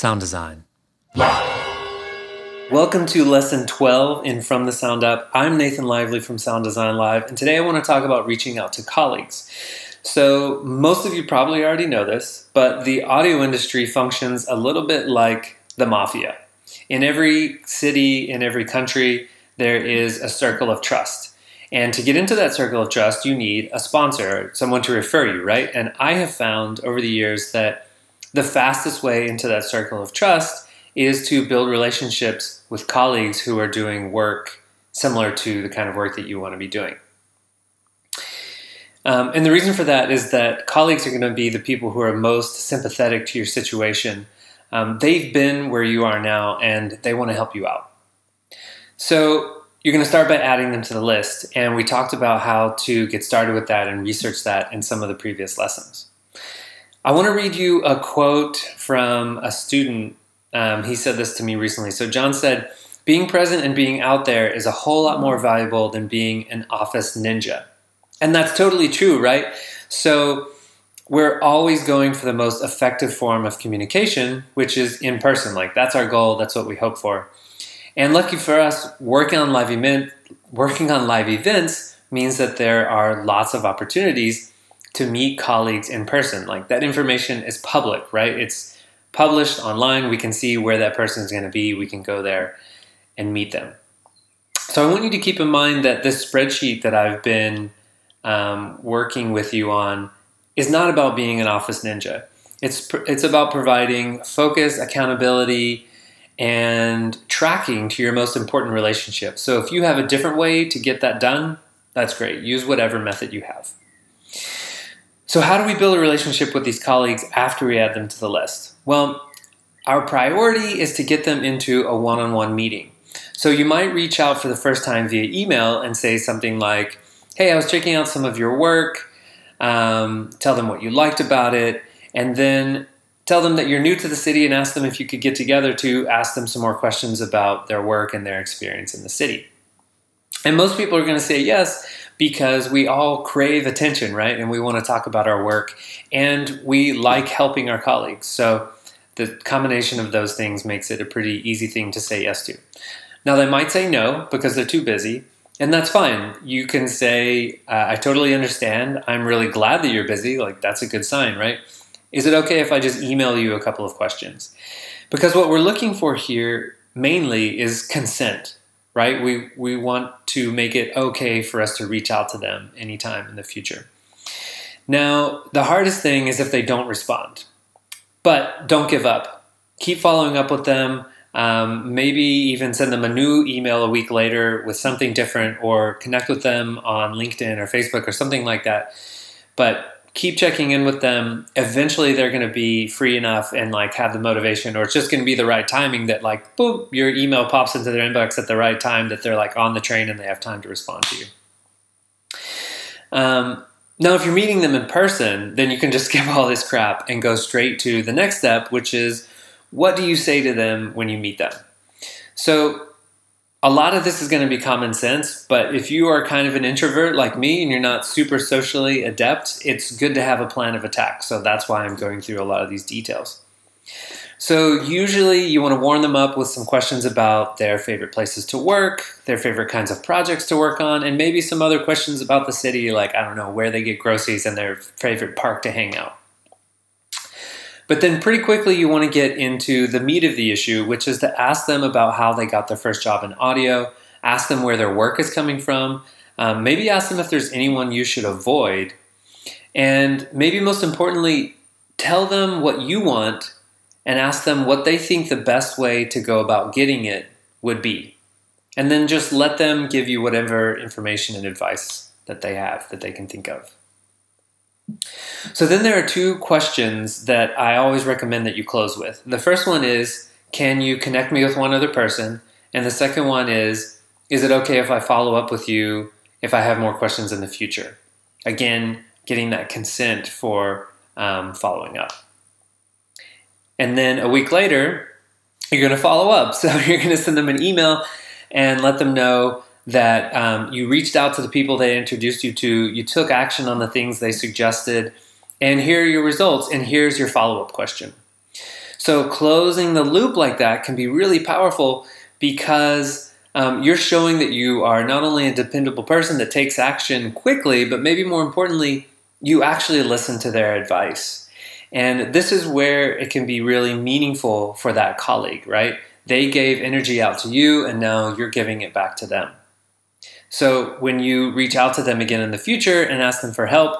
Sound design. Welcome to lesson 12 in From the Sound Up. I'm Nathan Lively from Sound Design Live, and today I want to talk about reaching out to colleagues. So, most of you probably already know this, but the audio industry functions a little bit like the mafia. In every city, in every country, there is a circle of trust. And to get into that circle of trust, you need a sponsor, someone to refer you, right? And I have found over the years that the fastest way into that circle of trust is to build relationships with colleagues who are doing work similar to the kind of work that you want to be doing. Um, and the reason for that is that colleagues are going to be the people who are most sympathetic to your situation. Um, they've been where you are now and they want to help you out. So you're going to start by adding them to the list. And we talked about how to get started with that and research that in some of the previous lessons. I want to read you a quote from a student. Um, he said this to me recently. So, John said, Being present and being out there is a whole lot more valuable than being an office ninja. And that's totally true, right? So, we're always going for the most effective form of communication, which is in person. Like, that's our goal, that's what we hope for. And lucky for us, working on live event, working on live events means that there are lots of opportunities to meet colleagues in person. Like that information is public, right? It's published online. We can see where that person is going to be. We can go there and meet them. So I want you to keep in mind that this spreadsheet that I've been um, working with you on is not about being an office ninja. It's it's about providing focus, accountability, and tracking to your most important relationships. So if you have a different way to get that done, that's great. Use whatever method you have. So, how do we build a relationship with these colleagues after we add them to the list? Well, our priority is to get them into a one on one meeting. So, you might reach out for the first time via email and say something like, Hey, I was checking out some of your work. Um, tell them what you liked about it. And then tell them that you're new to the city and ask them if you could get together to ask them some more questions about their work and their experience in the city. And most people are going to say yes because we all crave attention, right? And we want to talk about our work and we like helping our colleagues. So the combination of those things makes it a pretty easy thing to say yes to. Now, they might say no because they're too busy, and that's fine. You can say, uh, I totally understand. I'm really glad that you're busy. Like, that's a good sign, right? Is it okay if I just email you a couple of questions? Because what we're looking for here mainly is consent right? We we want to make it okay for us to reach out to them anytime in the future. Now, the hardest thing is if they don't respond. But don't give up. Keep following up with them. Um, maybe even send them a new email a week later with something different, or connect with them on LinkedIn or Facebook or something like that. But keep checking in with them. Eventually, they're going to be free enough and like have the motivation, or it's just going to be the right timing that like boop, your email pops into their inbox at the right time that they're like on the train and they have time to respond to you. Um, now, if you're meeting them in person, then you can just skip all this crap and go straight to the next step, which is what do you say to them when you meet them? So a lot of this is going to be common sense, but if you are kind of an introvert like me and you're not super socially adept, it's good to have a plan of attack. So that's why I'm going through a lot of these details. So, usually, you want to warm them up with some questions about their favorite places to work, their favorite kinds of projects to work on, and maybe some other questions about the city, like, I don't know, where they get groceries and their favorite park to hang out. But then pretty quickly, you want to get into the meat of the issue, which is to ask them about how they got their first job in audio, ask them where their work is coming from, um, maybe ask them if there's anyone you should avoid, and maybe most importantly, tell them what you want and ask them what they think the best way to go about getting it would be. And then just let them give you whatever information and advice that they have that they can think of. So then there are two questions that I always recommend that you close with. The first one is, can you connect me with one other person? And the second one is, is it okay if I follow up with you if I have more questions in the future? Again, getting that consent for um, following up. And then a week later, you're going to follow up. So you're going to send them an email and let them know that um, you reached out to the people they introduced you to, you took action on the things they suggested, and here are your results, and here's your follow up question. So closing the loop like that can be really powerful because um, you're showing that you are not only a dependable person that takes action quickly, but maybe more importantly, you actually listen to their advice. And this is where it can be really meaningful for that colleague, right? They gave energy out to you, and now you're giving it back to them. So when you reach out to them again in the future and ask them for help,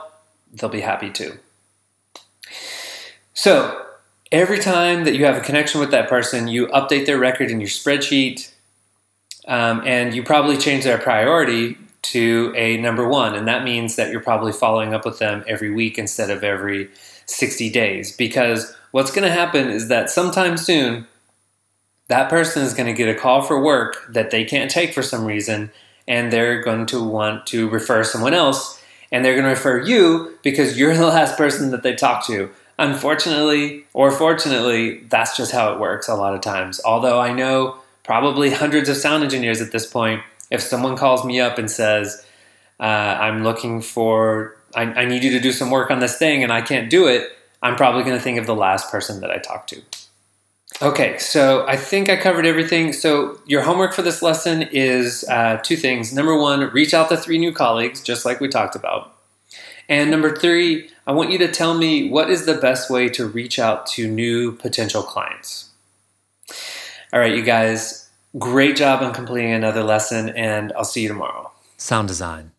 they'll be happy to. So every time that you have a connection with that person, you update their record in your spreadsheet, um, and you probably change their priority to a number one. And that means that you're probably following up with them every week instead of every 60 days. Because what's going to happen is that sometime soon, that person is going to get a call for work that they can't take for some reason, and they're going to want to refer someone else, and they're going to refer you because you're the last person that they talk to. Unfortunately, or fortunately, that's just how it works a lot of times. Although I know probably hundreds of sound engineers at this point, if someone calls me up and says, uh, I'm looking for, I, I need you to do some work on this thing and I can't do it, I'm probably going to think of the last person that I talked to. Okay, so I think I covered everything. So, your homework for this lesson is uh, two things. Number one, reach out to three new colleagues, just like we talked about. And number three, I want you to tell me what is the best way to reach out to new potential clients. All right, you guys, great job on completing another lesson, and I'll see you tomorrow. Sound design.